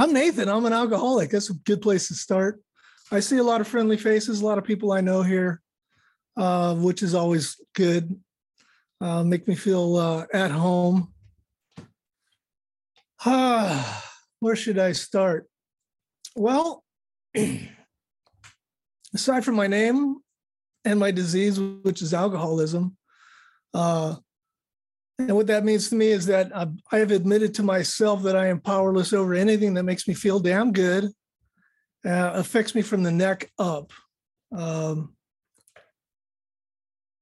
I'm Nathan. I'm an alcoholic. That's a good place to start. I see a lot of friendly faces, a lot of people I know here, uh, which is always good. Uh, make me feel uh, at home. Ah, where should I start? Well, aside from my name and my disease, which is alcoholism, uh, and what that means to me is that I have admitted to myself that I am powerless over anything that makes me feel damn good, uh, affects me from the neck up. Um,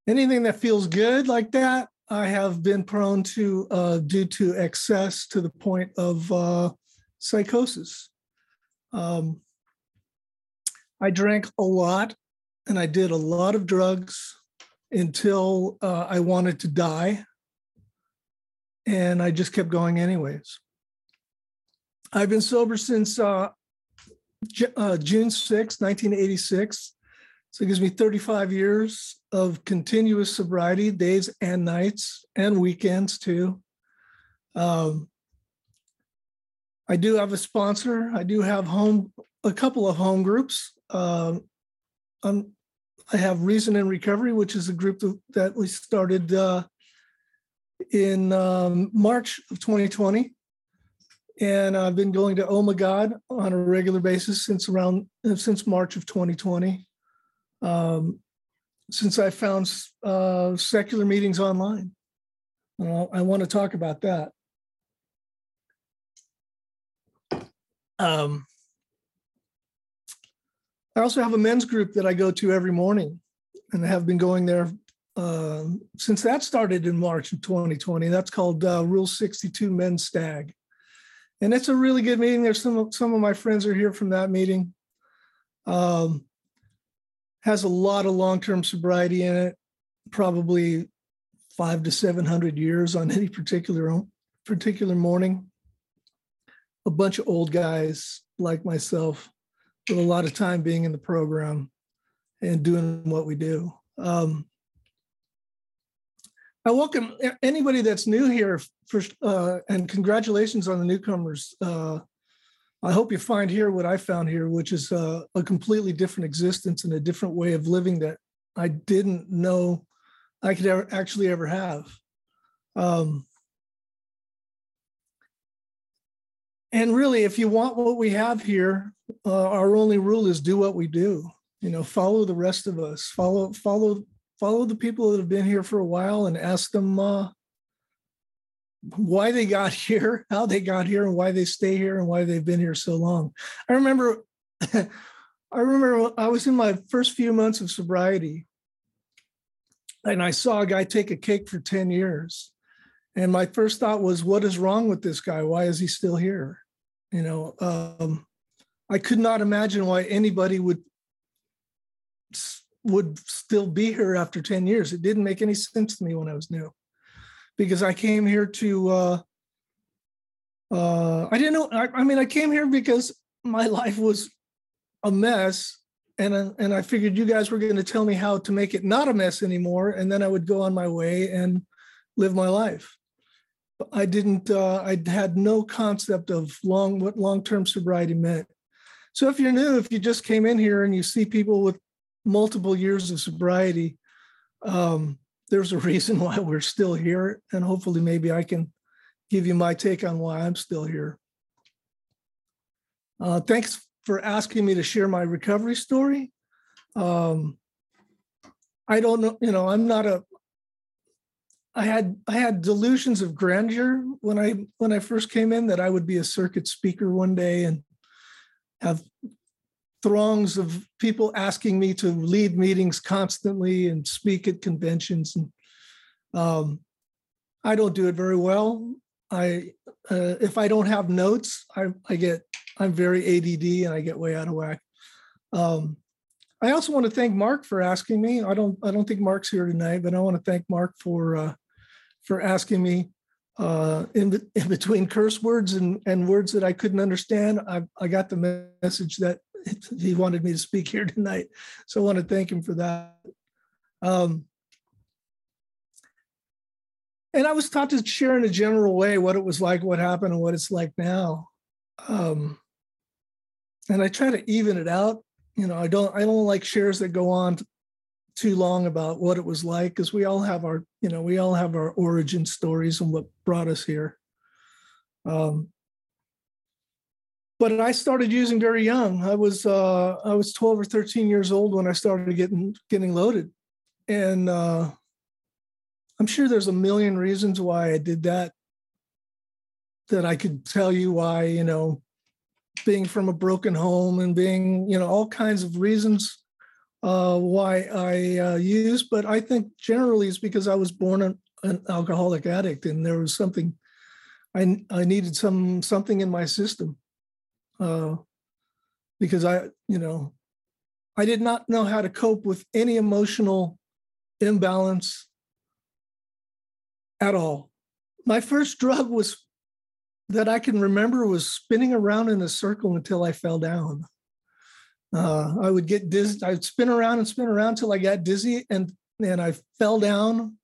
anything that feels good like that, I have been prone to uh, due to excess to the point of uh, psychosis. Um, I drank a lot and I did a lot of drugs until uh, I wanted to die. And I just kept going anyways. I've been sober since uh, J- uh, June 6, 1986. So it gives me 35 years of continuous sobriety, days and nights, and weekends too. Um, I do have a sponsor. I do have home a couple of home groups. Um, I'm, I have Reason and Recovery, which is a group that we started uh, in um, March of 2020, and I've been going to Oh My God on a regular basis since around since March of 2020. Um, since I found uh, secular meetings online, I want to talk about that. Um, I also have a men's group that I go to every morning, and I have been going there uh, since that started in March of 2020. That's called uh, Rule 62 Men's Stag, and it's a really good meeting. There's some some of my friends are here from that meeting. Um, has a lot of long-term sobriety in it, probably five to seven hundred years on any particular particular morning a bunch of old guys like myself with a lot of time being in the program and doing what we do. Um, I welcome anybody that's new here first, uh, and congratulations on the newcomers. Uh, I hope you find here what I found here, which is uh, a completely different existence and a different way of living that I didn't know I could ever actually ever have. Um, and really, if you want what we have here, uh, our only rule is do what we do. You know, follow the rest of us. Follow, follow, follow the people that have been here for a while, and ask them uh, why they got here, how they got here, and why they stay here, and why they've been here so long. I remember, I remember I was in my first few months of sobriety, and I saw a guy take a cake for ten years. And my first thought was, what is wrong with this guy? Why is he still here? You know, um, I could not imagine why anybody would would still be here after 10 years. It didn't make any sense to me when I was new because I came here to, uh, uh, I didn't know, I, I, mean, I came here because my life was a mess. And, uh, and I figured you guys were going to tell me how to make it not a mess anymore. And then I would go on my way and live my life. I didn't, uh, I had no concept of long, what long-term sobriety meant. So if you're new, if you just came in here and you see people with multiple years of sobriety, um, there's a reason why we're still here. And hopefully maybe I can give you my take on why I'm still here. Uh, thanks for asking me to share my recovery story. Um, I don't know, you know, I'm not a I had I had delusions of grandeur when I when I first came in that I would be a circuit speaker one day and have throngs of people asking me to lead meetings constantly and speak at conventions and um, I don't do it very well. I uh, if I don't have notes, I, I get I'm very ADD and I get way out of whack. Um, I also want to thank Mark for asking me. I don't I don't think Mark's here tonight, but I want to thank Mark for uh, for asking me uh, in, in between curse words and, and words that I couldn't understand. I, I got the message that he wanted me to speak here tonight. So I want to thank him for that. Um, and I was taught to share in a general way what it was like, what happened, and what it's like now. Um, and I try to even it out. You know, I don't I don't like shares that go on too long about what it was like because we all have our you know we all have our origin stories and what brought us here. Um, but I started using very young. I was uh, I was 12 or 13 years old when I started getting getting loaded, and uh, I'm sure there's a million reasons why I did that. That I could tell you why, you know, being from a broken home and being, you know, all kinds of reasons uh, why I uh, use. But I think generally it's because I was born an, an alcoholic addict, and there was something I I needed some something in my system uh, because I, you know, I did not know how to cope with any emotional imbalance at all. My first drug was that I can remember was spinning around in a circle until I fell down. Uh, I would get dizzy. I'd spin around and spin around till I got dizzy, and and I fell down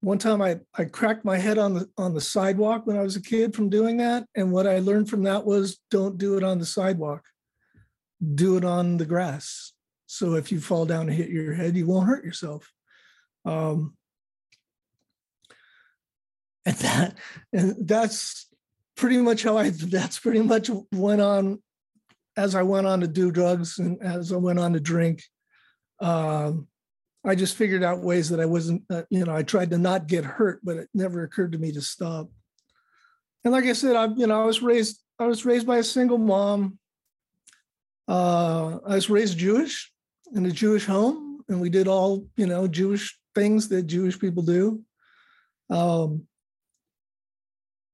one time I, I cracked my head on the on the sidewalk when I was a kid from doing that. And what I learned from that was don't do it on the sidewalk. Do it on the grass. So if you fall down and hit your head, you won't hurt yourself. Um, and that and that's pretty much how I that's pretty much went on as I went on to do drugs and as I went on to drink. Um, I just figured out ways that I wasn't, uh, you know, I tried to not get hurt, but it never occurred to me to stop. And like I said, I, you know, I was raised, I was raised by a single mom. Uh, I was raised Jewish in a Jewish home, and we did all, you know, Jewish things that Jewish people do. Um,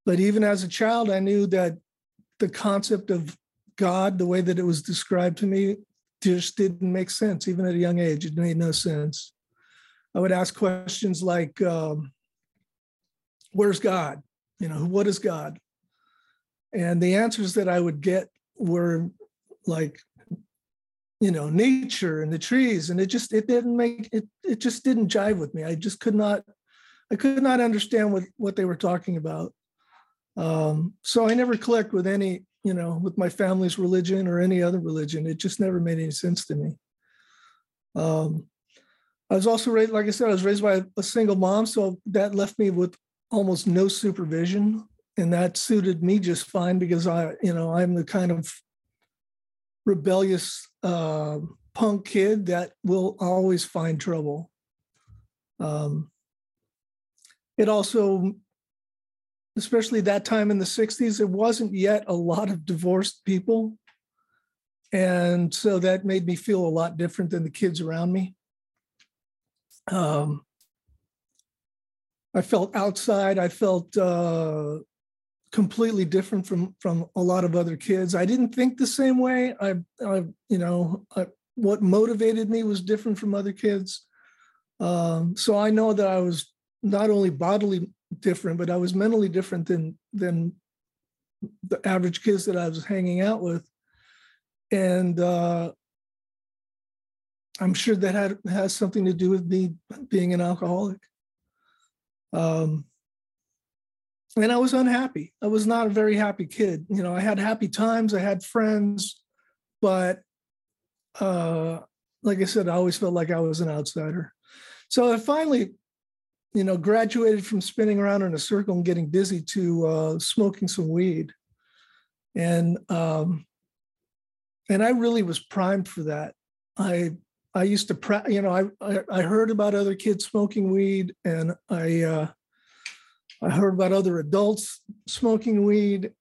but even as a child, I knew that the concept of God, the way that it was described to me, just didn't make sense, even at a young age. It made no sense. I would ask questions like, um, "Where's God? You know, what is God?" And the answers that I would get were like, you know, nature and the trees, and it just it didn't make it. It just didn't jive with me. I just could not. I could not understand what what they were talking about. Um, so I never clicked with any you know, with my family's religion or any other religion. It just never made any sense to me. Um, I was also raised, like I said, I was raised by a single mom, so that left me with almost no supervision, and that suited me just fine because I, you know, I'm the kind of rebellious uh, punk kid that will always find trouble. Um, it also especially that time in the 60s, there wasn't yet a lot of divorced people. And so that made me feel a lot different than the kids around me. Um, I felt outside. I felt uh, completely different from from a lot of other kids. I didn't think the same way. I, I you know, I, what motivated me was different from other kids. Um, so I know that I was not only bodily different, but I was mentally different than than the average kids that I was hanging out with, and uh, I'm sure that had has something to do with me being an alcoholic. Um, and I was unhappy. I was not a very happy kid. You know, I had happy times, I had friends, but uh, like I said, I always felt like I was an outsider. So I finally you know, graduated from spinning around in a circle and getting dizzy to uh, smoking some weed, and um, and I really was primed for that. I I used to, pra- you know, I, I, I heard about other kids smoking weed, and I uh, I heard about other adults smoking weed,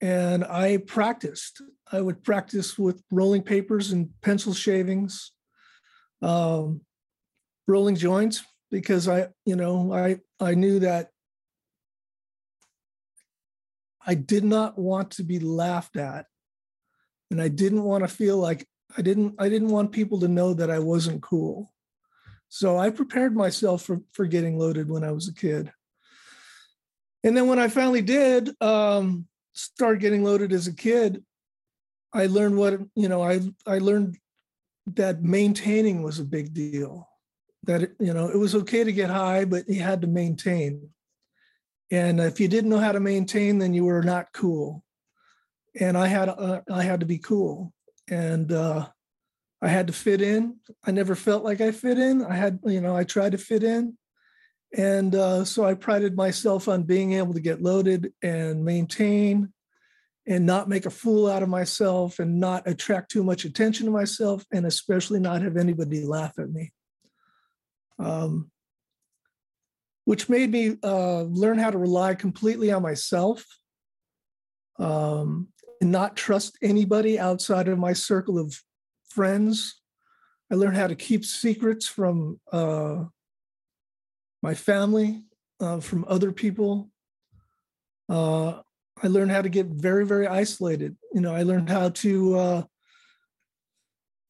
and I practiced. I would practice with rolling papers and pencil shavings, um, rolling joints, because I, you know, I I knew that I did not want to be laughed at. And I didn't want to feel like I didn't I didn't want people to know that I wasn't cool. So I prepared myself for, for getting loaded when I was a kid. And then when I finally did um, start getting loaded as a kid, I learned what, you know, I I learned that maintaining was a big deal that you know it was okay to get high but you had to maintain and if you didn't know how to maintain then you were not cool and I had uh, I had to be cool, and uh, I had to fit in. I never felt like I fit in. I had, you know, I tried to fit in, and uh, so I prided myself on being able to get loaded and maintain, and not make a fool out of myself, and not attract too much attention to myself, and especially not have anybody laugh at me. Um, which made me uh, learn how to rely completely on myself um, and not trust anybody outside of my circle of friends. I learned how to keep secrets from uh, my family, uh, from other people. Uh, I learned how to get very, very isolated. You know, I learned how to.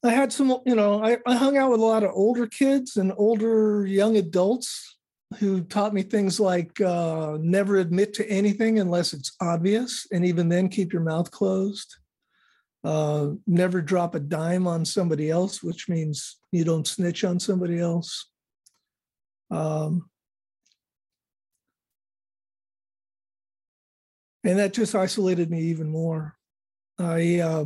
I had some, you know, I, I hung out with a lot of older kids and older young adults who taught me things like uh, never admit to anything unless it's obvious, and even then, keep your mouth closed. Uh, never drop a dime on somebody else, which means you don't snitch on somebody else. Um, and that just isolated me even more. I uh,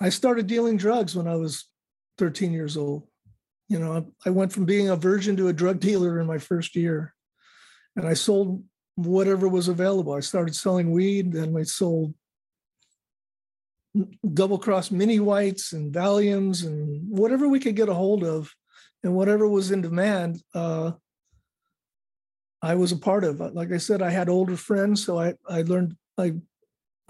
I started dealing drugs when I was 13 years old you know, I went from being a virgin to a drug dealer in my first year, and I sold whatever was available. I started selling weed, then I sold double cross mini whites and Valiums and whatever we could get a hold of, and whatever was in demand. Uh, I was a part of. Like I said, I had older friends, so I I learned I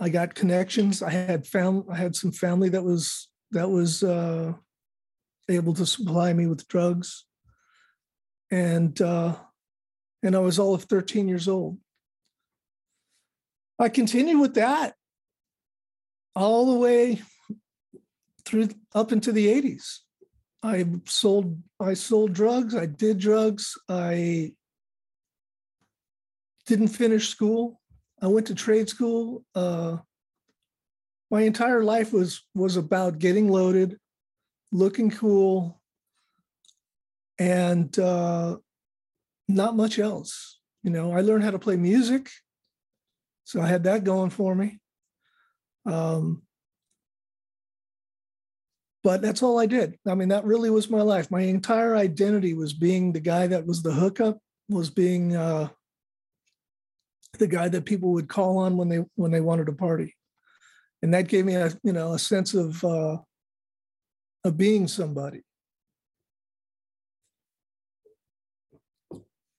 I got connections. I had found I had some family that was that was uh, able to supply me with drugs. And uh, and I was all of 13 years old. I continued with that all the way through up into the 80s. I sold I sold drugs, I did drugs, I didn't finish school. I went to trade school. Uh, my entire life was was about getting loaded, looking cool, and uh, not much else. You know, I learned how to play music, so I had that going for me. Um, but that's all I did. I mean, that really was my life. My entire identity was being the guy that was the hookup, was being uh, the guy that people would call on when they when they wanted to party, and that gave me a you know a sense of uh, of being somebody.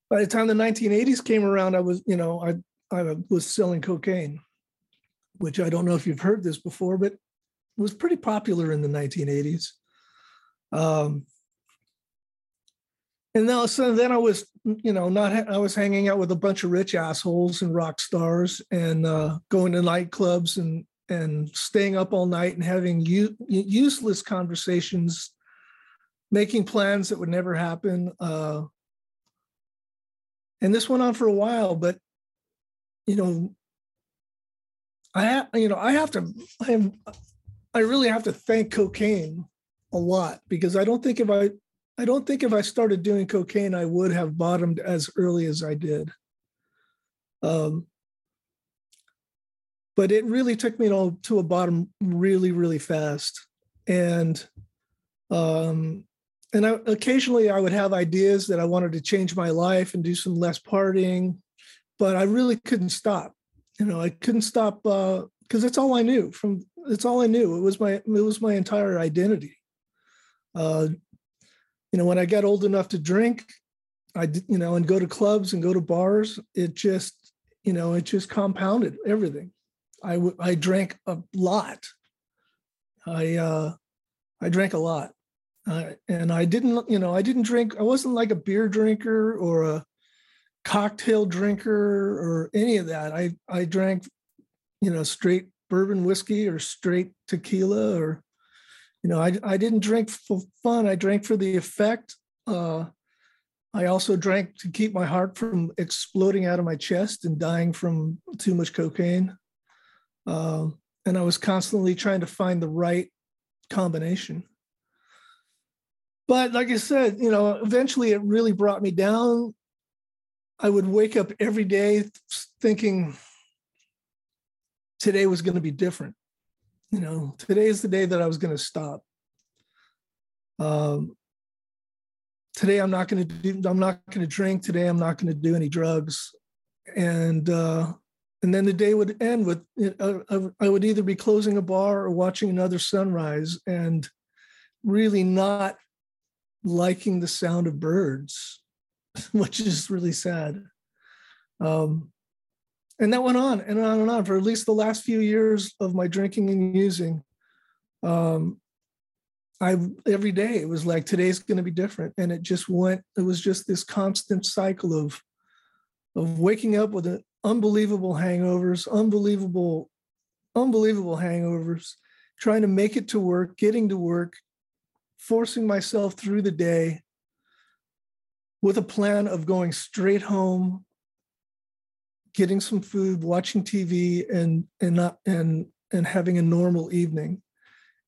By the time the 1980s came around, I was, you know, I, I was selling cocaine, which I don't know if you've heard this before, but was pretty popular in the 1980s. Um, and now, so then I was, you know, not I was hanging out with a bunch of rich assholes and rock stars, and uh, going to nightclubs and and staying up all night and having u- useless conversations, making plans that would never happen. Uh, and this went on for a while, but you know, I have, you know, I have to, I am, I really have to thank cocaine a lot because I don't think if I, I don't think if I started doing cocaine, I would have bottomed as early as I did. Um, but it really took me to, to a bottom really really fast. And um and I, occasionally i would have ideas that i wanted to change my life and do some less partying but i really couldn't stop. You know i couldn't stop because uh, that's all i knew from it's all i knew. It was my it was my entire identity. Uh you know when i got old enough to drink i you know and go to clubs and go to bars it just you know it just compounded everything I, w- I drank a lot. I uh, I drank a lot, uh, and I didn't you know I didn't drink. I wasn't like a beer drinker or a cocktail drinker or any of that. I I drank you know straight bourbon whiskey or straight tequila or you know I I didn't drink for fun. I drank for the effect. Uh, I also drank to keep my heart from exploding out of my chest and dying from too much cocaine. Um, and I was constantly trying to find the right combination. But like I said, you know, eventually it really brought me down. I would wake up every day thinking, today was going to be different. You know, today is the day that I was going to stop. Um, today I'm not going to do. I'm not going to drink. Today I'm not going to do any drugs, and uh, and then the day would end with uh, I would either be closing a bar or watching another sunrise, and really not liking the sound of birds, which is really sad. Um, and that went on and on and on for at least the last few years of my drinking and using. Um, I every day it was like today's going to be different, and it just went. It was just this constant cycle of of waking up with unbelievable hangovers, unbelievable, unbelievable hangovers, trying to make it to work, getting to work, forcing myself through the day with a plan of going straight home, getting some food, watching TV, and and not and and having a normal evening.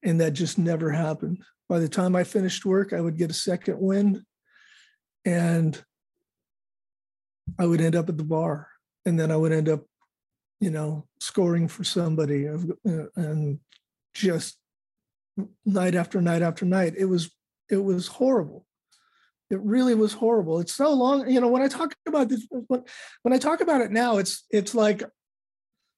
And that just never happened. By the time I finished work, I would get a second wind and I would end up at the bar. And then I would end up, you know, scoring for somebody uh, and just night after night after night. It was it was horrible. It really was horrible. It's so long, you know. When I talk about this, uh, when, when I talk about it now, it's it's like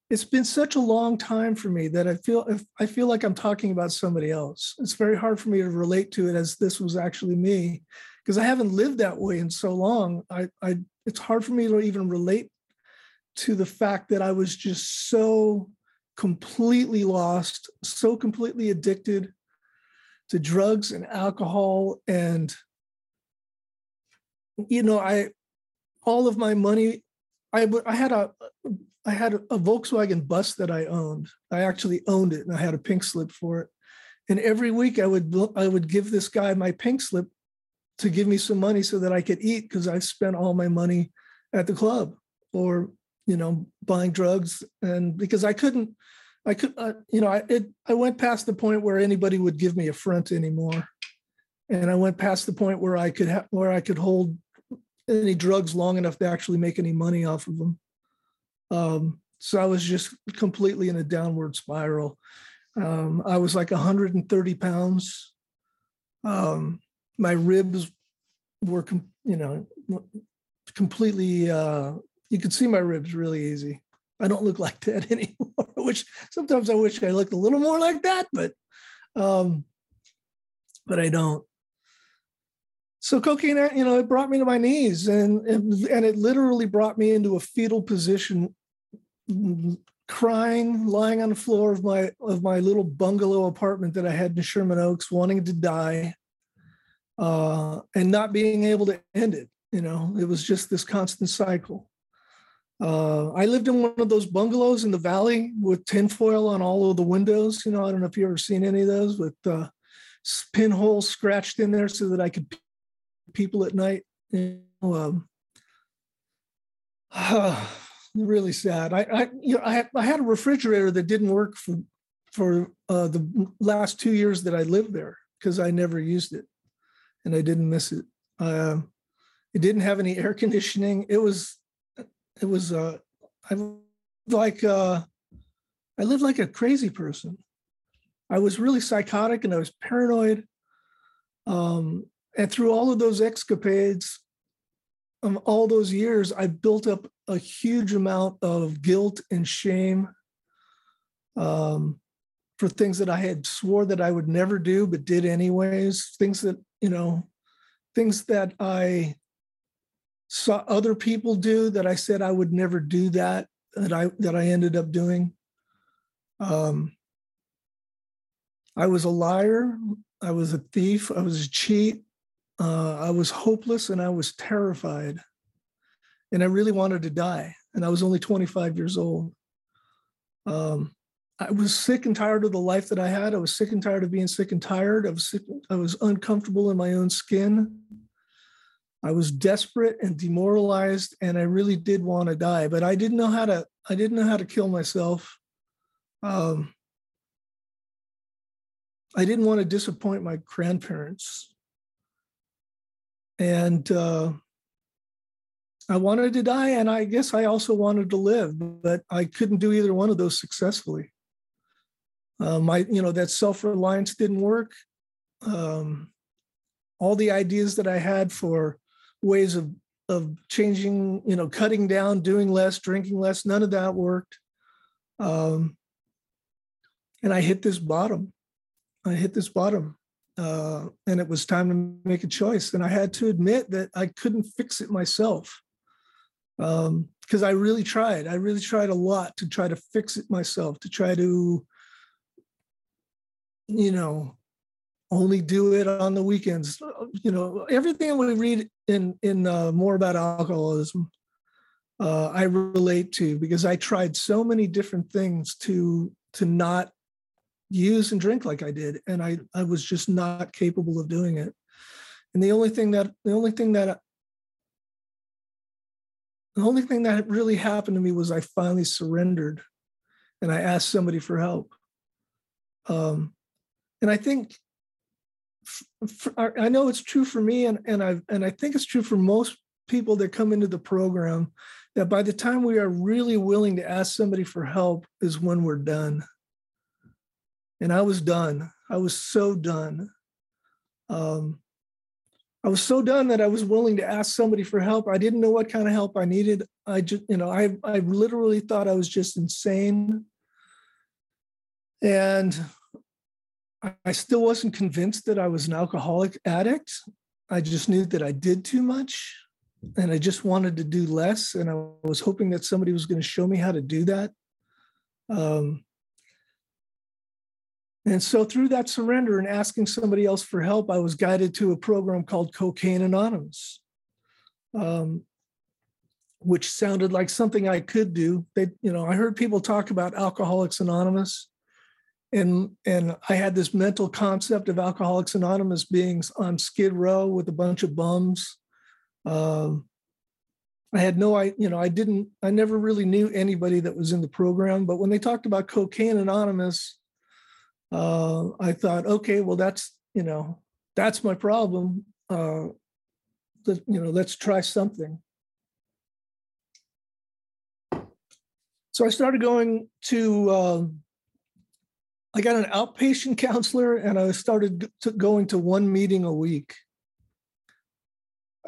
it's been such a long time for me that I feel if I feel like I'm talking about somebody else. It's very hard for me to relate to it as this was actually me because I haven't lived that way in so long. I, I it's hard for me to even relate to the fact that I was just so completely lost, so completely addicted to drugs and alcohol. And, you know, I, all of my money, I, I had a, I had a, Volkswagen bus that I owned. I actually owned it and I had a pink slip for it. And every week I would, I would give this guy my pink slip to give me some money so that I could eat because I spent all my money at the club or you know, buying drugs, and because I couldn't, I could, uh, you know, I it, I went past the point where anybody would give me a front anymore, and I went past the point where I could have where I could hold any drugs long enough to actually make any money off of them. Um, so I was just completely in a downward spiral. Um, I was like 130 pounds. Um, my ribs were, com- you know, completely uh, you can see my ribs really easy. I don't look like that anymore, which sometimes I wish I looked a little more like that, but um, but I don't. So cocaine, you know, it brought me to my knees, and and it literally brought me into a fetal position, crying, lying on the floor of my of my little bungalow apartment that I had in Sherman Oaks, wanting to die, uh, and not being able to end it. You know, it was just this constant cycle. Uh, I lived in one of those bungalows in the valley with tinfoil on all of the windows. You know, I don't know if you've ever seen any of those with uh, pinholes scratched in there so that I could people at night. You know, um, uh, really sad. I, I, you know, I had, I had a refrigerator that didn't work for for uh, the last two years that I lived there because I never used it, and I didn't miss it. Uh, it didn't have any air conditioning. It was it was uh I like uh I lived like a crazy person. I was really psychotic and I was paranoid. Um, and through all of those escapades, um, all those years, I built up a huge amount of guilt and shame um, for things that I had swore that I would never do, but did anyways. Things that you know, things that I saw other people do that I said I would never do that that I that I ended up doing. Um, I was a liar. I was a thief. I was a cheat. Uh, I was hopeless and I was terrified. And I really wanted to die. And I was only 25 years old. Um, I was sick and tired of the life that I had. I was sick and tired of being sick and tired. I was sick, I was uncomfortable in my own skin. I was desperate and demoralized, and I really did want to die, but I didn't know how to. I didn't know how to kill myself. Um, I didn't want to disappoint my grandparents, and uh, I wanted to die, and I guess I also wanted to live, but I couldn't do either one of those successfully. Uh, my, you know, that self reliance didn't work. Um, all the ideas that I had for ways of of changing, you know, cutting down, doing less, drinking less, none of that worked. Um, and I hit this bottom. I hit this bottom. Uh, and it was time to make a choice. And I had to admit that I couldn't fix it myself because um, I really tried. I really tried a lot to try to fix it myself, to try to, you know, only do it on the weekends. You know, everything we read in in uh, more about alcoholism, uh, I relate to because I tried so many different things to to not use and drink like I did, and I I was just not capable of doing it. And the only thing that the only thing that the only thing that really happened to me was I finally surrendered, and I asked somebody for help. Um, and I think for, I know it's true for me, and and I and I think it's true for most people that come into the program. That by the time we are really willing to ask somebody for help is when we're done. And I was done. I was so done. Um, I was so done that I was willing to ask somebody for help. I didn't know what kind of help I needed. I just, you know, I I literally thought I was just insane. And I still wasn't convinced that I was an alcoholic addict. I just knew that I did too much and I just wanted to do less. And I was hoping that somebody was going to show me how to do that. Um, and so through that surrender and asking somebody else for help, I was guided to a program called Cocaine Anonymous, um, which sounded like something I could do. They, you know, I heard people talk about Alcoholics Anonymous and and I had this mental concept of Alcoholics Anonymous being on Skid Row with a bunch of bums. Um, I had no, I you know, I didn't, I never really knew anybody that was in the program. But when they talked about Cocaine Anonymous, uh, I thought, okay, well, that's you know, that's my problem. Uh, you know, let's try something. So I started going to. Uh, I got an outpatient counselor and I started to going to one meeting a week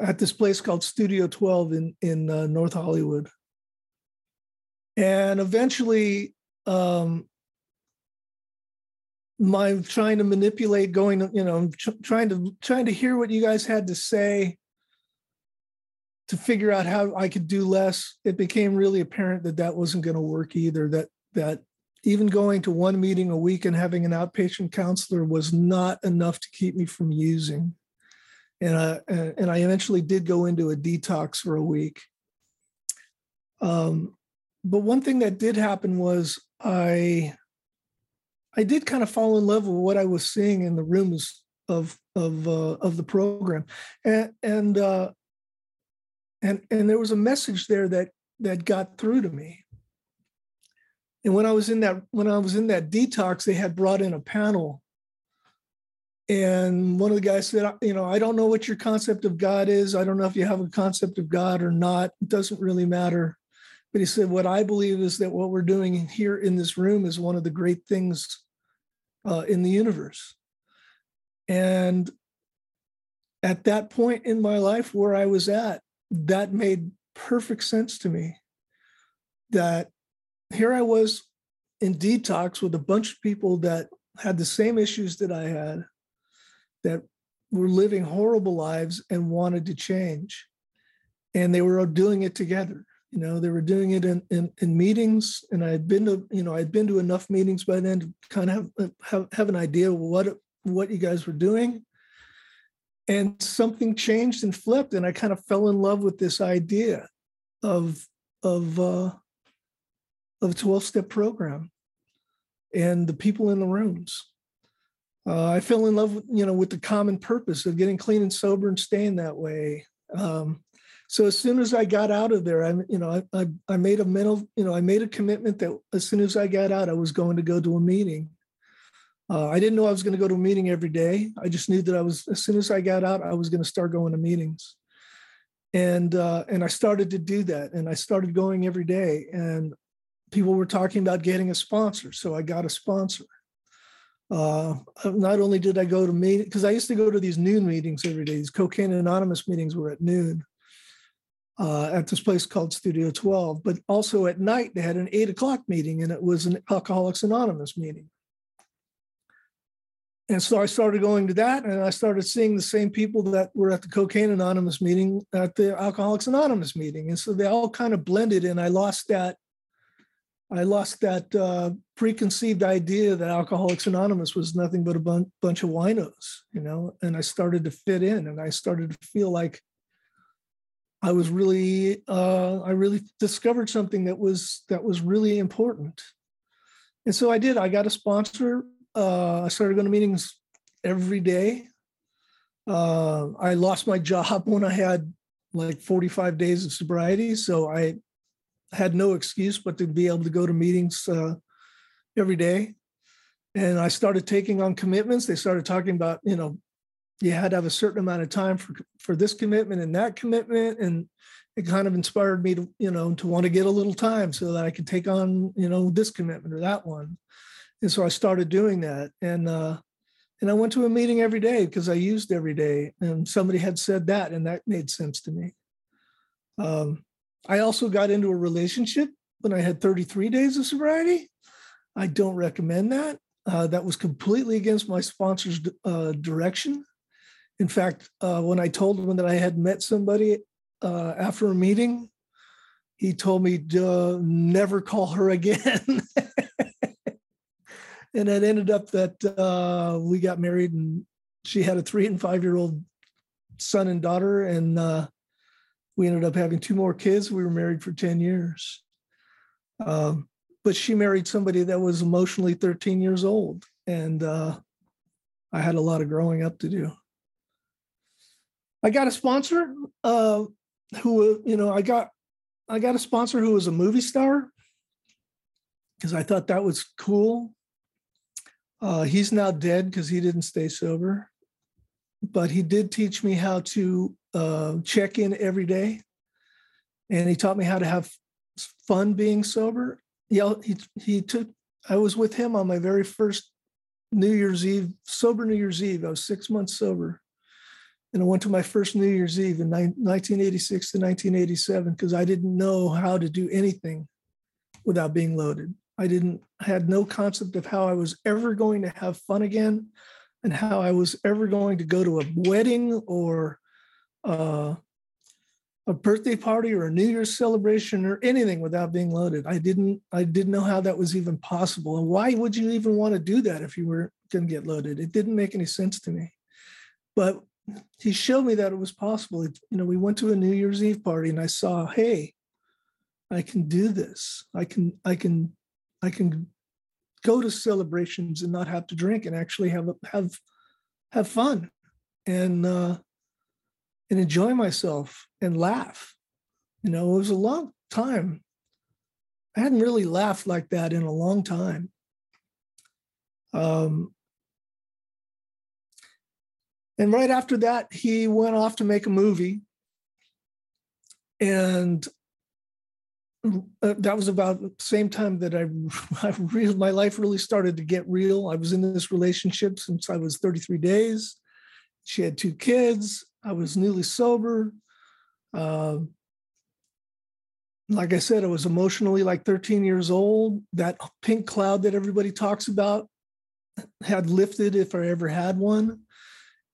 at this place called Studio 12 in, in uh, North Hollywood. And eventually, um, my trying to manipulate going you know, trying to trying to hear what you guys had to say to figure out how I could do less. It became really apparent that that wasn't going to work either. That that even going to one meeting a week and having an outpatient counselor was not enough to keep me from using. And I, and I eventually did go into a detox for a week. Um, but one thing that did happen was I I did kind of fall in love with what I was seeing in the rooms of of uh, of the program, and and uh, and and there was a message there that that got through to me. And when I was in that when I was in that detox, they had brought in a panel. And one of the guys said, you know, I don't know what your concept of God is. I don't know if you have a concept of God or not. It doesn't really matter. But he said, what I believe is that what we're doing here in this room is one of the great things uh, in the universe. And at that point in my life where I was at, that made perfect sense to me that here I was in detox with a bunch of people that had the same issues that I had, that were living horrible lives and wanted to change. And they were doing it together. You know, they were doing it in, in, in meetings, and I had been to, you know, I'd been to enough meetings by then to kind of have, have, have an idea what what you guys were doing. And something changed and flipped, and I kind of fell in love with this idea of of uh, of a 12 step program and the people in the rooms. Uh, I fell in love with, you know, with the common purpose of getting clean and sober and staying that way. Um, so as soon as I got out of there, I, you know, I, I, I, made a mental, you know, I made a commitment that as soon as I got out, I was going to go to a meeting. Uh, I didn't know I was going to go to a meeting every day. I just knew that I was, as soon as I got out, I was going to start going to meetings. and uh, and I started to do that, and I started going every day, and people were talking about getting a sponsor, so I got a sponsor. Uh, not only did I go to meet because I used to go to these noon meetings every day. These cocaine anonymous meetings were at noon uh, at this place called Studio 12, but also at night they had an eight o'clock meeting, and it was an Alcoholics Anonymous meeting. And so I started going to that, and I started seeing the same people that were at the Cocaine Anonymous meeting at the Alcoholics Anonymous meeting, and so they all kind of blended. And I lost that, I lost that uh, preconceived idea that Alcoholics Anonymous was nothing but a bun- bunch of winos, you know. And I started to fit in, and I started to feel like I was really, uh, I really discovered something that was that was really important. And so I did. I got a sponsor uh, I started going to meetings every day. Uh, I lost my job when I had like 45 days of sobriety. So I had no excuse but to be able to go to meetings uh, every day. And I started taking on commitments. They started talking about, you know, you had to have a certain amount of time for, for this commitment and that commitment. And it kind of inspired me to, you know, to want to get a little time so that I could take on, you know, this commitment or that one and so I started doing that, and uh, and I went to a meeting every day because I used every day, and somebody had said that, and that made sense to me. Um, I also got into a relationship when I had 33 days of sobriety. I don't recommend that. Uh, that was completely against my sponsor's uh, direction. In fact, uh, when I told him that I had met somebody uh, after a meeting, he told me to never call her again. and it ended up that uh, we got married and she had a three and five year old son and daughter and uh, we ended up having two more kids. We were married for 10 years. Um, but she married somebody that was emotionally 13 years old and uh, i had a lot of growing up to do i got a sponsor uh, who you know i got i got a sponsor who was a movie star because i thought that was cool uh, he's now dead because he didn't stay sober, but he did teach me how to uh, check in every day, and he taught me how to have fun being sober. Yeah, he he took. I was with him on my very first New Year's Eve, sober New Year's Eve. I was six months sober. And I went to my first New Year's Eve in 1986 to 1987 because I didn't know how to do anything without being loaded. I didn't had no concept of how I was ever going to have fun again and how I was ever going to go to a wedding or uh, a birthday party or a New Year's celebration or anything without being loaded. I didn't I didn't know how that was even possible. And why would you even want to do that if you were going to get loaded? It didn't make any sense to me. But he showed me that it was possible. It, you know, we went to a New Year's Eve party and I saw, hey, I can do this. I can I can I can go to celebrations and not have to drink and actually have have have fun and uh, and enjoy myself and laugh. You know, it was a long time. I hadn't really laughed like that in a long time. Um, and right after that, he went off to make a movie. And uh, that was about the same time that I, I real, my life really started to get real. I was in this relationship since I was 33 days. She had two kids. I was newly sober. Uh, like I said, I was emotionally like 13 years old. That pink cloud that everybody talks about had lifted if I ever had one.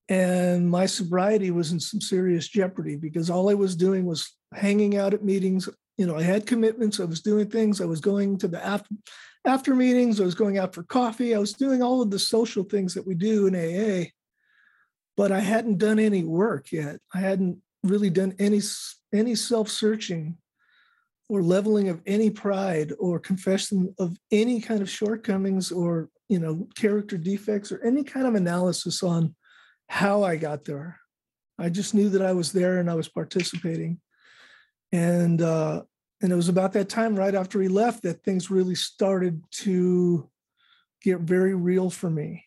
And my sobriety was in some serious jeopardy because all I was doing was hanging out at meetings you know, I had commitments. I was doing things. I was going to the after after meetings. I was going out for coffee. I was doing all of the social things that we do in AA, but I hadn't done any work yet. I hadn't really done any any self searching or leveling of any pride or confession of any kind of shortcomings or you know character defects or any kind of analysis on how I got there. I just knew that I was there and I was participating and uh, and it was about that time right after he left that things really started to get very real for me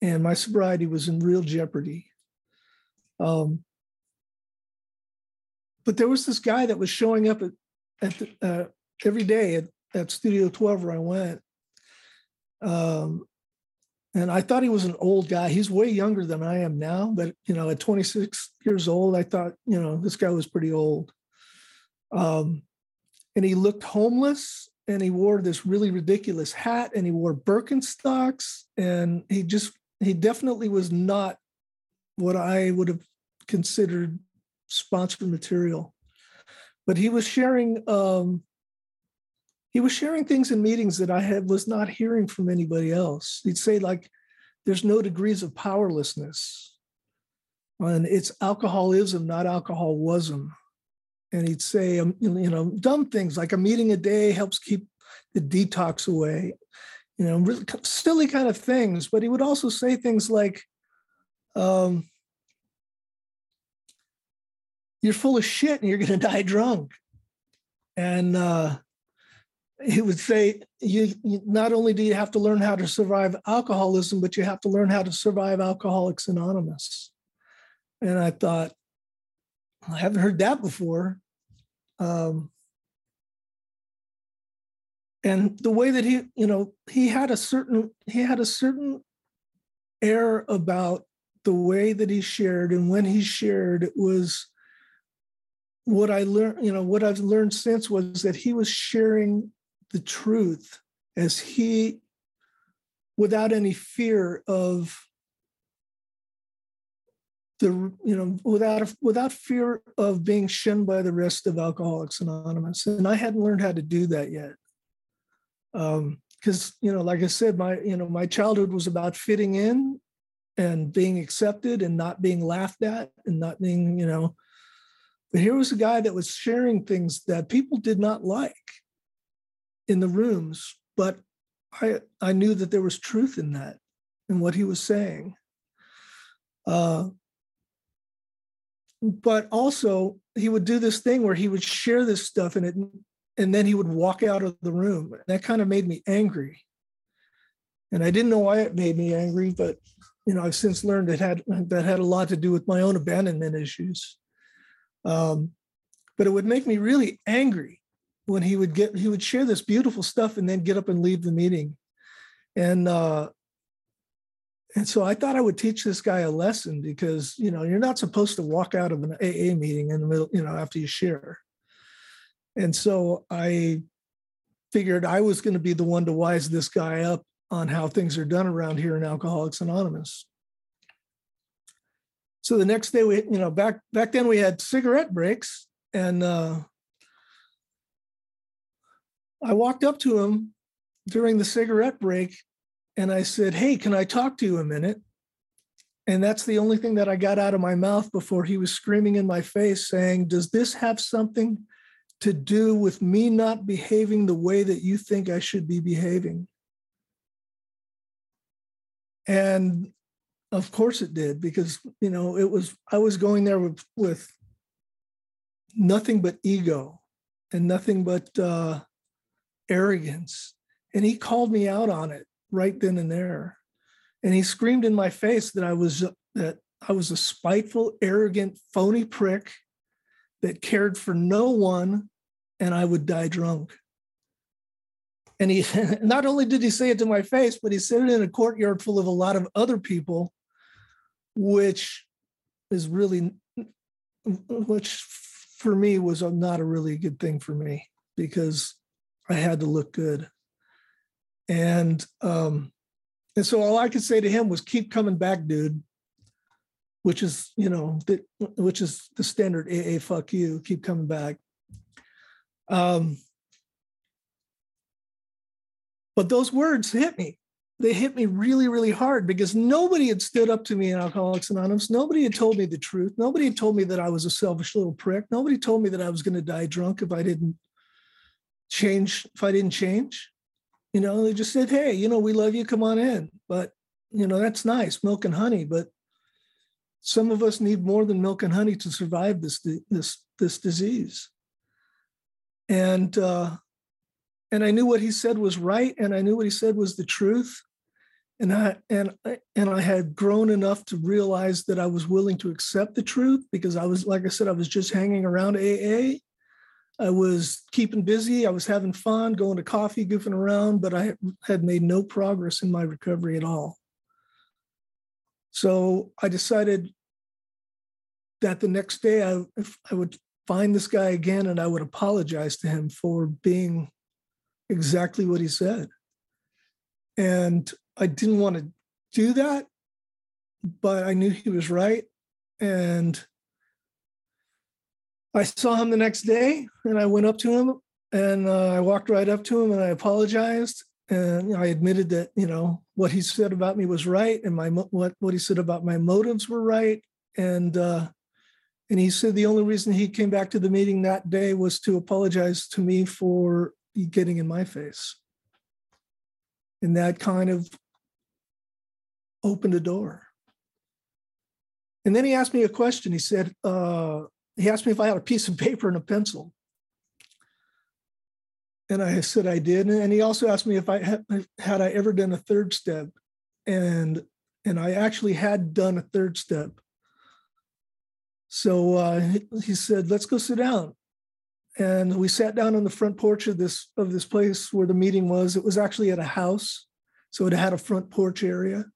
and my sobriety was in real jeopardy um, but there was this guy that was showing up at, at the, uh, every day at, at Studio 12 where I went. Um, and I thought he was an old guy. He's way younger than I am now, but you know, at 26 years old, I thought, you know, this guy was pretty old. Um, and he looked homeless and he wore this really ridiculous hat and he wore Birkenstocks and he just he definitely was not what I would have considered sponsored material. But he was sharing um, he was sharing things in meetings that I had was not hearing from anybody else. He'd say like, "There's no degrees of powerlessness, and it's alcoholism, not alcoholism." And he'd say, um, you know, dumb things like a meeting a day helps keep the detox away, you know, really silly kind of things. But he would also say things like, um, "You're full of shit, and you're going to die drunk," and uh, he would say you, you, not only do you have to learn how to survive alcoholism but you have to learn how to survive alcoholics anonymous. And i thought i haven't heard that before. Um, and the way that he you know he had a certain he had a certain air about the way that he shared and when he shared it was what i learned you know what i've learned since was that he was sharing the truth as he, without any fear of the you know without without fear of being shunned by the rest of alcoholics anonymous. And i hadn't learned how to do that yet. Because um, you know like i said my you know my childhood was about fitting in and being accepted and not being laughed at and not being you know. But here was a guy that was sharing things that people did not like in the rooms, but I I knew that there was truth in that in what he was saying. Uh, but also he would do this thing where he would share this stuff and it and then he would walk out of the room. That kind of made me angry. And I didn't know why it made me angry, but you know, I've since learned it had that had a lot to do with my own abandonment issues. Um, but it would make me really angry when he would get he would share this beautiful stuff and then get up and leave the meeting. And uh and so i thought i would teach this guy a lesson because you know you're not supposed to walk out of an aa meeting in the middle you know after you share. And so i figured i was going to be the one to wise this guy up on how things are done around here in alcoholics anonymous. So the next day we you know back back then we had cigarette breaks and uh I walked up to him during the cigarette break and I said, Hey, can I talk to you a minute? And that's the only thing that I got out of my mouth before he was screaming in my face, saying, Does this have something to do with me not behaving the way that you think I should be behaving? And of course it did, because you know, it was I was going there with, with nothing but ego and nothing but uh, arrogance. And he called me out on it right then and there. And he screamed in my face that I was that I was a spiteful, arrogant, phony prick that cared for no one and I would die drunk. And he not only did he say it to my face, but he said it in a courtyard full of a lot of other people, which is really, which for me was not a really good thing for me because I had to look good. And um, and so all I could say to him was keep coming back, dude. Which is, you know, the, which is the standard AA fuck you, keep coming back. Um, but those words hit me. They hit me really, really hard because nobody had stood up to me in Alcoholics Anonymous. Nobody had told me the truth. Nobody had told me that I was a selfish little prick. Nobody told me that I was going to die drunk if I didn't change if I didn't change. You know, they just said, hey, you know, we love you, come on in. But, you know, that's nice, milk and honey. But some of us need more than milk and honey to survive this this this disease. And uh, and I knew what he said was right, and I knew what he said was the truth. and I and and I had grown enough to realize that I was willing to accept the truth because I was like I said I was just hanging around AA. I was keeping busy. I was having fun, going to coffee, goofing around, but I had made no progress in my recovery at all. So I decided that the next day I, I would find this guy again and I would apologize to him for being exactly what he said. And I didn't want to do that, but I knew he was right. And I saw him the next day and I went up to him and uh, I walked right up to him and I apologized. And I admitted that, you know, what he said about me was right and my what, what he said about my motives were right. And uh, and he said the only reason he came back to the meeting that day was to apologize to me for getting in my face. And that kind of opened a door. And then he asked me a question. He said, uh, he asked me if I had a piece of paper and a pencil. And I said I did. And he also asked me if I had, had I ever done a third step. And and I actually had done a third step. So uh, he said, "Let's go sit down." And we sat down on the front porch of this of this place where the meeting was. It was actually at a house, so it had a front porch area.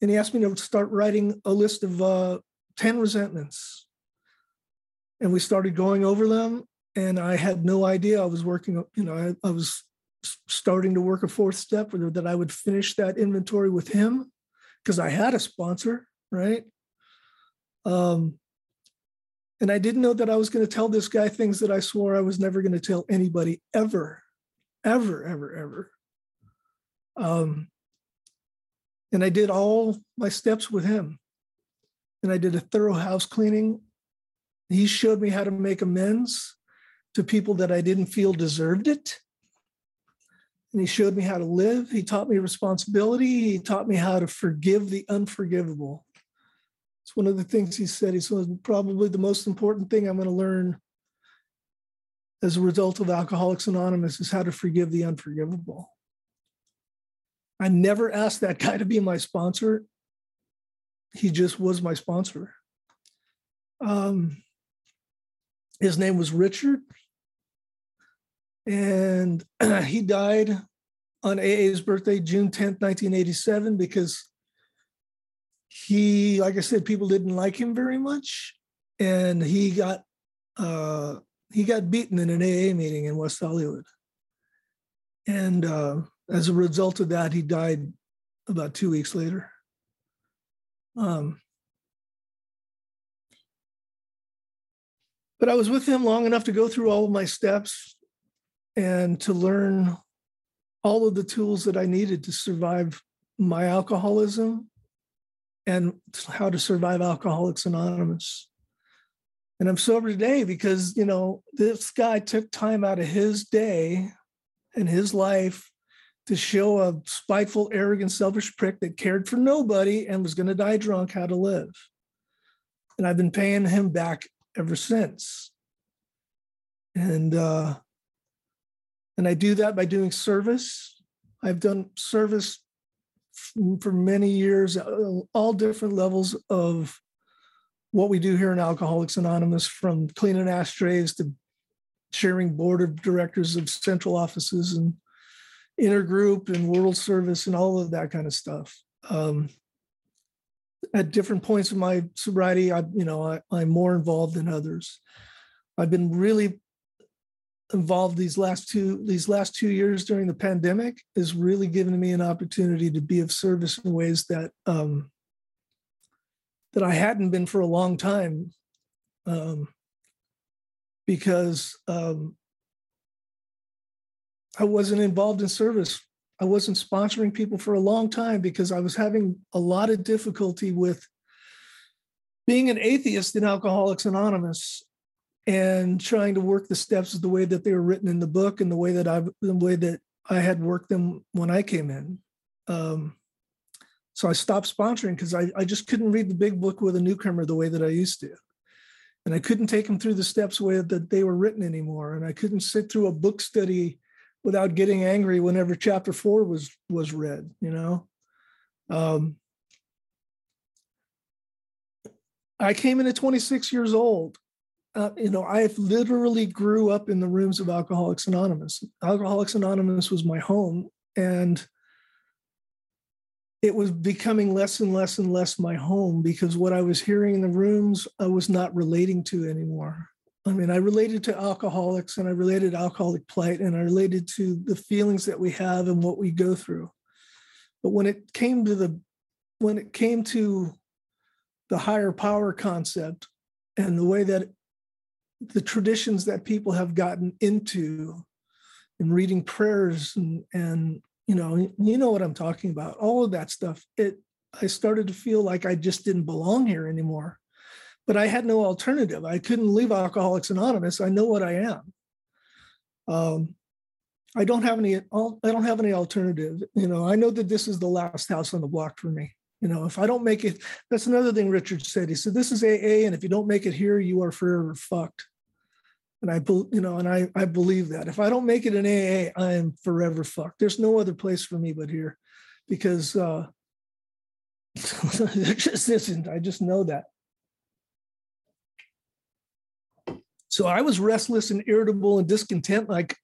And he asked me to start writing a list of uh, ten resentments. And we started going over them. And I had no idea I was working. You know, I, I was starting to work a fourth step, that I would finish that inventory with him because I had a sponsor, right? Um, and I didn't know that I was going to tell this guy things that I swore I was never going to tell anybody ever, ever, ever, ever. Um, and I did all my steps with him. And I did a thorough house cleaning. He showed me how to make amends to people that I didn't feel deserved it. And he showed me how to live. He taught me responsibility. He taught me how to forgive the unforgivable. It's one of the things he said. He said, probably the most important thing I'm going to learn as a result of Alcoholics Anonymous is how to forgive the unforgivable. I never asked that guy to be my sponsor. He just was my sponsor. Um, his name was Richard. And he died on AA's birthday, June 10th, 1987, because he, like I said, people didn't like him very much, and he got uh, he got beaten in an AA meeting in West Hollywood, and uh, as a result of that, he died about two weeks later. Um, but I was with him long enough to go through all of my steps and to learn all of the tools that I needed to survive my alcoholism and how to survive Alcoholics Anonymous. And I'm sober today because, you know, this guy took time out of his day and his life to show a spiteful, arrogant, selfish prick that cared for nobody and was going to die drunk how to live. And I've been paying him back ever since. And uh, and I do that by doing service. I've done service for many years, uh, all different levels of what we do here in Alcoholics Anonymous, from cleaning ashtrays to chairing board of directors of central offices and intergroup and world service and all of that kind of stuff. Um, at different points of my sobriety, I, you know, I, I'm more involved than others. I've been really involved these last two these last two years during the pandemic is really given me an opportunity to be of service in ways that um, that I hadn't been for a long time, um, because um, I wasn't involved in service. I wasn't sponsoring people for a long time because I was having a lot of difficulty with being an atheist in Alcoholics Anonymous and trying to work the steps the way that they were written in the book and the way that I the way that I had worked them when I came in. Um, so I stopped sponsoring because I, I just couldn't read the big book with a newcomer the way that I used to. And I couldn't take them through the steps the way that they were written anymore. And I couldn't sit through a book study without getting angry whenever chapter four was was read, you know. Um, I came in at 26 years old. Uh, you know, I literally grew up in the rooms of Alcoholics Anonymous. Alcoholics Anonymous was my home, and it was becoming less and less and less my home because what I was hearing in the rooms, I was not relating to anymore. I mean, I related to alcoholics and I related alcoholic plight and I related to the feelings that we have and what we go through. But when it came to the when it came to the higher power concept and the way that the traditions that people have gotten into and reading prayers and, and you know you know what i'm talking about all of that stuff it i started to feel like i just didn't belong here anymore but i had no alternative. I couldn't leave alcoholics anonymous. I know what i am. Um, i don't have any i don't have any alternative you know. I know that this is the last house on the block for me you know. If i don't make it that's another thing richard said. He said this is aa and if you don't make it here you are forever fucked. And I, you know, and I, I believe that. If I don't make it in AA, I am forever fucked. There's no other place for me but here, because uh, just isn't. I just know that. So I was restless and irritable and discontent like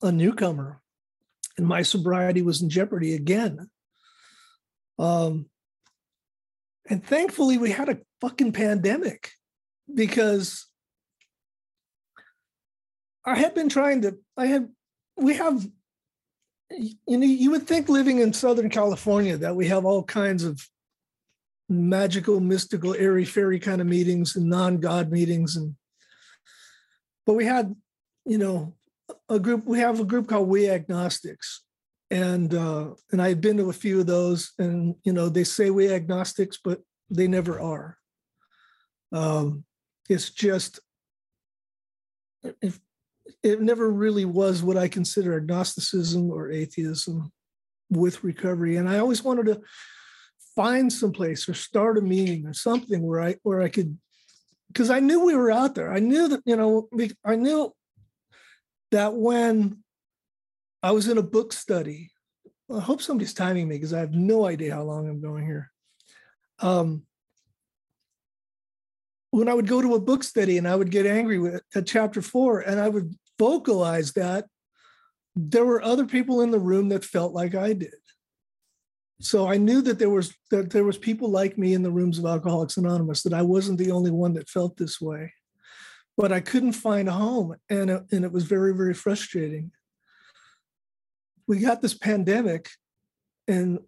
a newcomer, and my sobriety was in jeopardy again. Um, and thankfully, we had a fucking pandemic because I had been trying to, I had, we have, you know, you would think living in Southern California that we have all kinds of magical, mystical, airy fairy kind of meetings and non-God meetings. And, but we had, you know, a group, we have a group called We Agnostics. And, uh, and I had been to a few of those and, you know, they say we agnostics, but they never are. Um, it's just, if it never really was what I consider agnosticism or atheism with recovery. And I always wanted to find some place or start a meeting or something where I where I could because I knew we were out there. I knew that, you know, I knew that when I was in a book study, I hope somebody's timing me because I have no idea how long I'm going here. Um, when I would go to a book study and I would get angry with at chapter four and I would vocalize that, there were other people in the room that felt like I did. So I knew that there was that there was people like me in the rooms of Alcoholics Anonymous, that I wasn't the only one that felt this way. But I couldn't find a home. And it, and it was very, very frustrating. We got this pandemic, and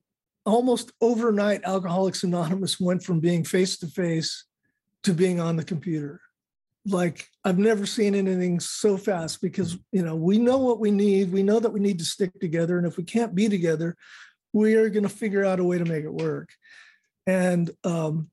almost overnight, Alcoholics Anonymous went from being face to face to being on the computer. Like I've never seen anything so fast because you know we know what we need. We know that we need to stick together, and if we can't be together, we are going to figure out a way to make it work. And um,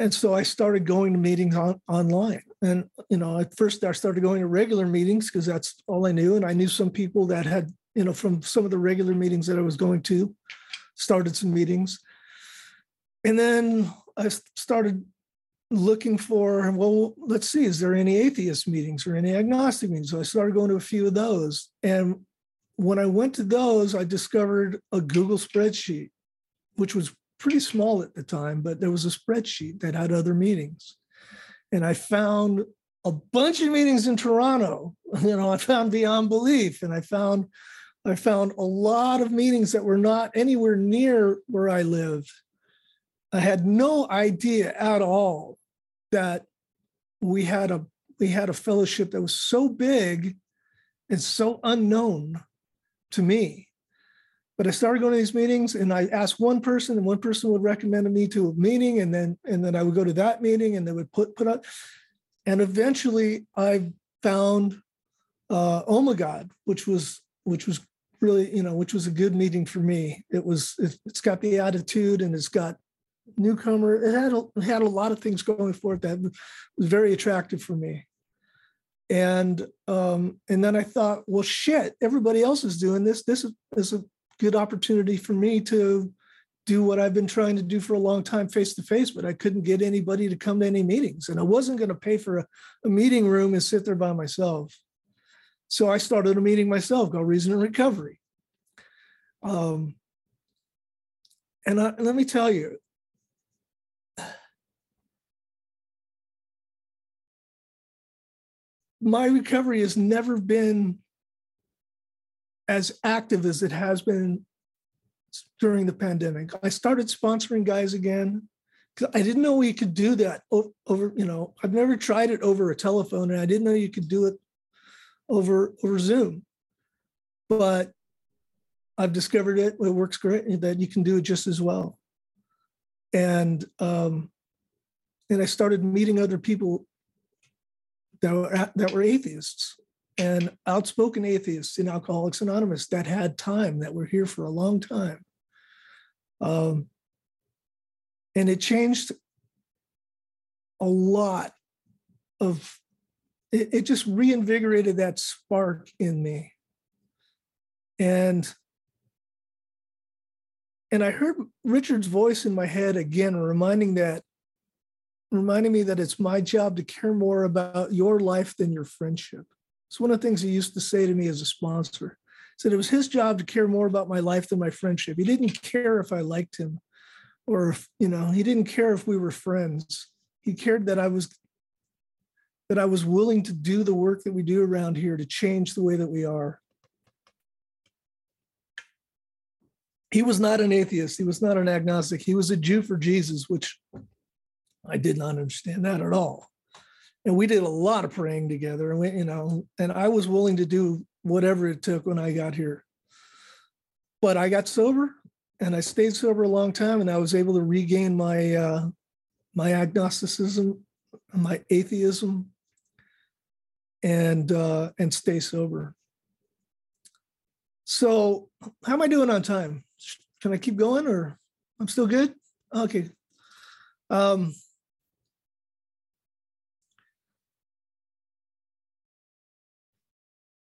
and so I started going to meetings on, online. And you know, at first I started going to regular meetings because that's all I knew, and I knew some people that had you know from some of the regular meetings that I was going to, started some meetings and then I started looking for, well, let's see, is there any atheist meetings or any agnostic meetings? So I started going to a few of those. And when I went to those, I discovered a Google spreadsheet, which was pretty small at the time, but there was a spreadsheet that had other meetings. And I found a bunch of meetings in Toronto. You know, I found Beyond Belief and I found I found a lot of meetings that were not anywhere near where I lived. I had no idea at all that we had a we had a fellowship that was so big and so unknown to me. But I started going to these meetings and I asked one person and one person would recommend me to a meeting and then and then I would go to that meeting and they would put put out and eventually I found uh Omagad, which was which was really, you know, which was a good meeting for me. It was it, it's got the attitude and it's got newcomer. It had a, it had a lot of things going for it that was very attractive for me. And um, and then I thought, well, shit, everybody else is doing this. This is, a good opportunity for me to do what I've been trying to do for a long time face to face, but I couldn't get anybody to come to any meetings. And I wasn't going to pay for a, a, meeting room and sit there by myself. So I started a meeting myself called Reason and Recovery. Um, and, I, let me tell you, my recovery has never been as active as it has been during the pandemic. I started sponsoring guys again. I didn't know we could do that over, you know, I've never tried it over a telephone and I didn't know you could do it over over Zoom. But I've discovered it. It works great that you can do it just as well. And um, and I started meeting other people that were that were atheists and outspoken atheists in Alcoholics Anonymous that had time that were here for a long time. Um, and it changed a lot of it, it just reinvigorated that spark in me and and i heard richard's voice in my head again reminding that reminding me that it's my job to care more about your life than your friendship. It's one of the things he used to say to me as a sponsor. He said it was his job to care more about my life than my friendship. He didn't care if i liked him or if, you know he didn't care if we were friends. He cared that i was that i was willing to do the work that we do around here to change the way that we are. He was not an atheist. He was not an agnostic. He was a jew for jesus which i did not understand that at all and we did a lot of praying together and we, you know and i was willing to do whatever it took when i got here but i got sober and I stayed sober a long time, and I was able to regain my uh, my agnosticism, my atheism, and uh, and stay sober. So, how am I doing on time? Can I keep going, or I'm still good? Okay. Um,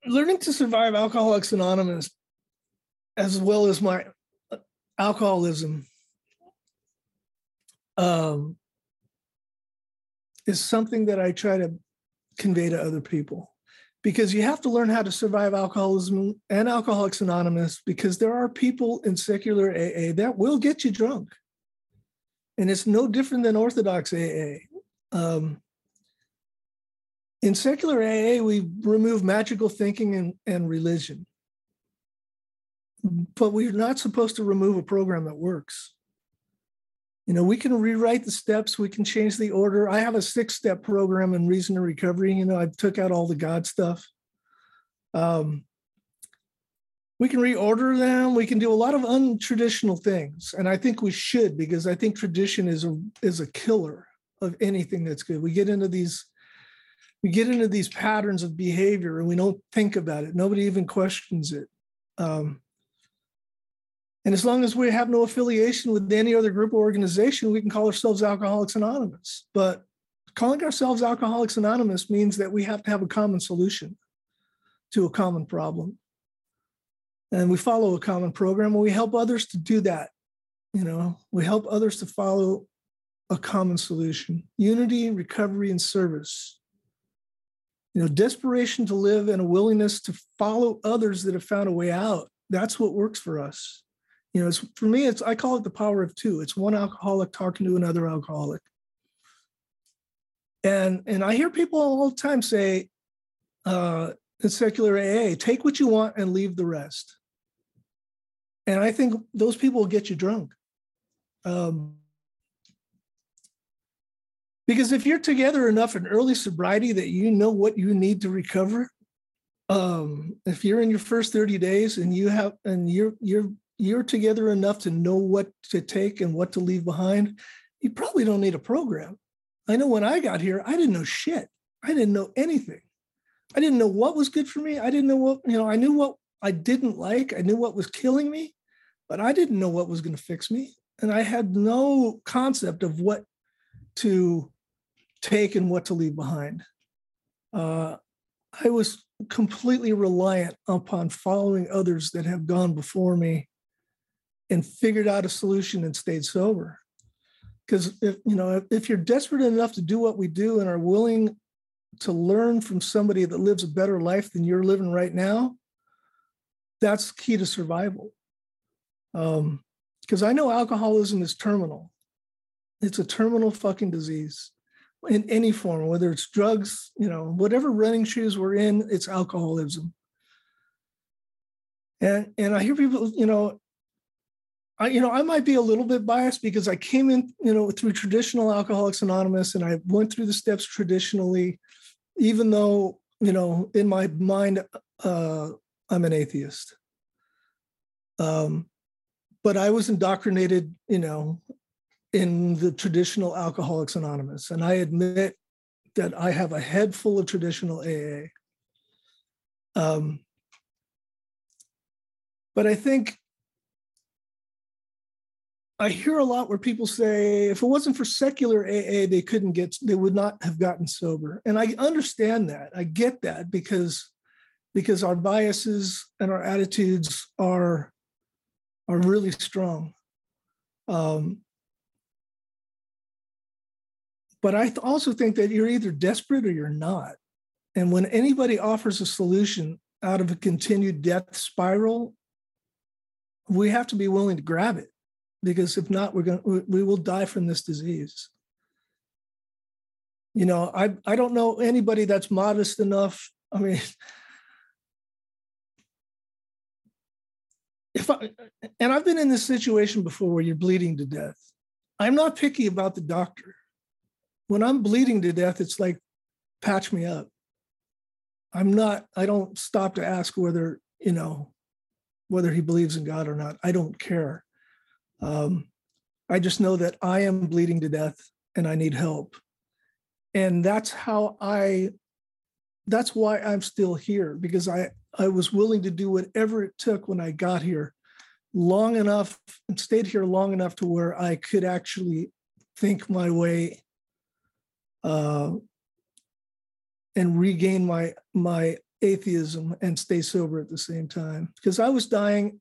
learning to survive Alcoholics Anonymous, as well as my alcoholism um, is something that I try to convey to other people because you have to learn how to survive alcoholism and Alcoholics Anonymous because there are people in secular AA that will get you drunk. And it's no different than Orthodox AA. Um, in secular AA, we remove magical thinking and, and religion but we're not supposed to remove a program that works. You know, we can rewrite the steps, we can change the order. I have a six step program in Reason to Recovery. You know, I took out all the God stuff. Um, we can reorder them. We can do a lot of untraditional things, and I think we should because I think tradition is a is a killer of anything that's good. We get into these we get into these patterns of behavior and we don't think about it. Nobody even questions it. Um, and as long as we have no affiliation with any other group or organization, we can call ourselves Alcoholics Anonymous. But calling ourselves Alcoholics Anonymous means that we have to have a common solution to a common problem. And we follow a common program and we help others to do that. You know, we help others to follow a common solution unity, recovery, and service. You know, desperation to live and a willingness to follow others that have found a way out. That's what works for us. You know it's for me it's i call it the power of two. It's one alcoholic talking to another alcoholic. And and i hear people all the time say uh in secular aa take what you want and leave the rest. And i think those people will get you drunk. Um because if you're together enough in early sobriety that you know what you need to recover um if you're in your first 30 days and you have and you're you're you're together enough to know what to take and what to leave behind, you probably don't need a program. I know when I got here, I didn't know shit. I didn't know anything. I didn't know what was good for me. I didn't know what, you know, I knew what I didn't like. I knew what was killing me, but I didn't know what was going to fix me. And I had no concept of what to take and what to leave behind. Uh, I was completely reliant upon following others that have gone before me and figured out a solution and stayed sober. Because if you know, if, you're desperate enough to do what we do and are willing to learn from somebody that lives a better life than you're living right now, that's key to survival. Um, because I know alcoholism is terminal. It's a terminal fucking disease in any form, whether it's drugs, you know, whatever running shoes we're in, it's alcoholism. And and I hear people, you know, I you know I might be a little bit biased because I came in, you know, through traditional Alcoholics Anonymous, and I went through the steps traditionally, even though you know in my mind uh, I'm an atheist. Um, but I was indoctrinated, you know, in the traditional Alcoholics Anonymous. And I admit that I have a head full of traditional AA. Um, but I think I hear a lot where people say if it wasn't for secular AA, they couldn't get, they would not have gotten sober. And I understand that. I get that because because our biases and our attitudes are are really strong. Um, but I also think that you're either desperate or you're not. And when anybody offers a solution out of a continued death spiral, we have to be willing to grab it because if not, we're going we will die from this disease. You know, I I don't know anybody that's modest enough. I mean, if I and I've been in this situation before where you're bleeding to death. I'm not picky about the doctor when I'm bleeding to death, it's like, patch me up. I'm not, I don't stop to ask whether, you know, whether he believes in God or not. I don't care. Um, I just know that I am bleeding to death and I need help. And that's how I, that's why I'm still here because I, I was willing to do whatever it took when I got here long enough and stayed here long enough to where I could actually think my way uh, and regain my my atheism and stay sober at the same time because I was dying,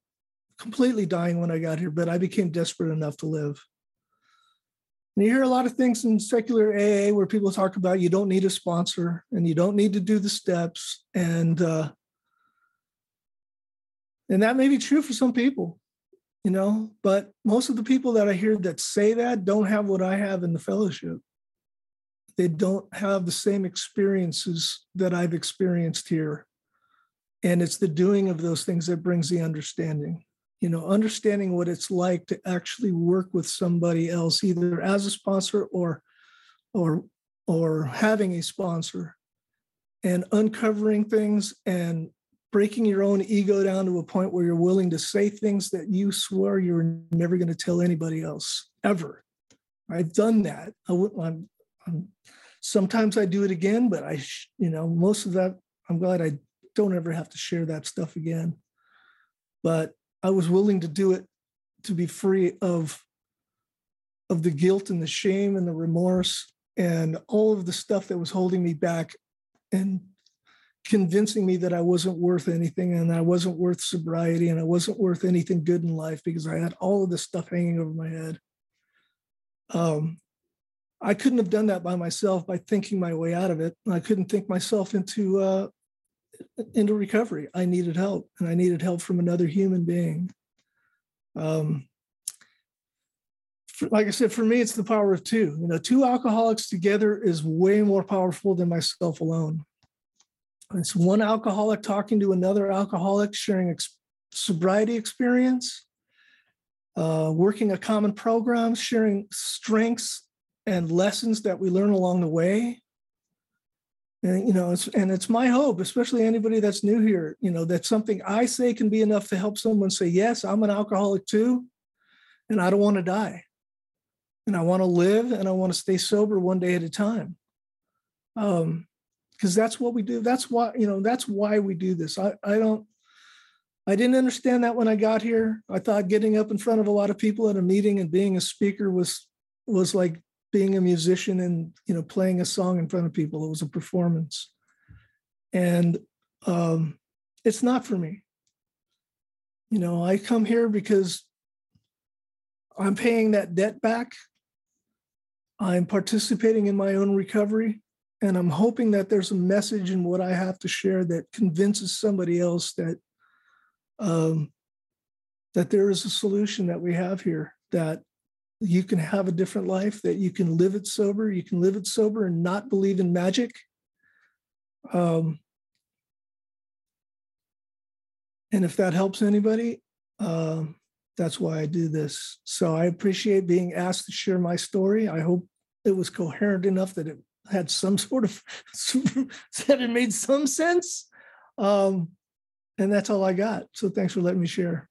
completely dying when I got here, but I became desperate enough to live. And you hear a lot of things in secular AA where people talk about you don't need a sponsor and you don't need to do the steps, and uh, and that may be true for some people, you know. But most of the people that I hear that say that don't have what I have in the fellowship they don't have the same experiences that I've experienced here. And it's the doing of those things that brings the understanding. You know, understanding what it's like to actually work with somebody else, either as a sponsor or or or having a sponsor and uncovering things and breaking your own ego down to a point where you're willing to say things that you swore you're never going to tell anybody else ever. I've done that. I, am sometimes I do it again, but I, you know, most of that, I'm glad I don't ever have to share that stuff again. But I was willing to do it to be free of of the guilt and the shame and the remorse and all of the stuff that was holding me back and convincing me that I wasn't worth anything and I wasn't worth sobriety and I wasn't worth anything good in life because I had all of this stuff hanging over my head. Um, I couldn't have done that by myself by thinking my way out of it. I couldn't think myself into uh, into recovery. I needed help, and I needed help from another human being. Um, for, like I said, for me, it's the power of two. You know, two alcoholics together is way more powerful than myself alone. It's one alcoholic talking to another alcoholic, sharing ex- sobriety experience, uh, working a common program, sharing strengths and lessons that we learn along the way. And you know, it's and it's my hope, especially anybody that's new here, you know, that something I say can be enough to help someone say, yes, I'm an alcoholic too, and I don't want to die. And I want to live and I want to stay sober one day at a time. Um, because that's what we do. That's why, you know, that's why we do this. I, I don't I didn't understand that when I got here. I thought getting up in front of a lot of people at a meeting and being a speaker was was like being a musician and you know playing a song in front of people it was a performance. And um, it's not for me. You know i come here because i'm paying that debt back. I'm participating in my own recovery and i'm hoping that there's a message in what i have to share that convinces somebody else that um, that there is a solution that we have here that you can have a different life, that you can live it sober, you can live it sober and not believe in magic. Um, and if that helps anybody, um, that's why I do this. So I appreciate being asked to share my story. I hope it was coherent enough that it had some sort of that it made some sense. Um, and that's all I got. So thanks for letting me share.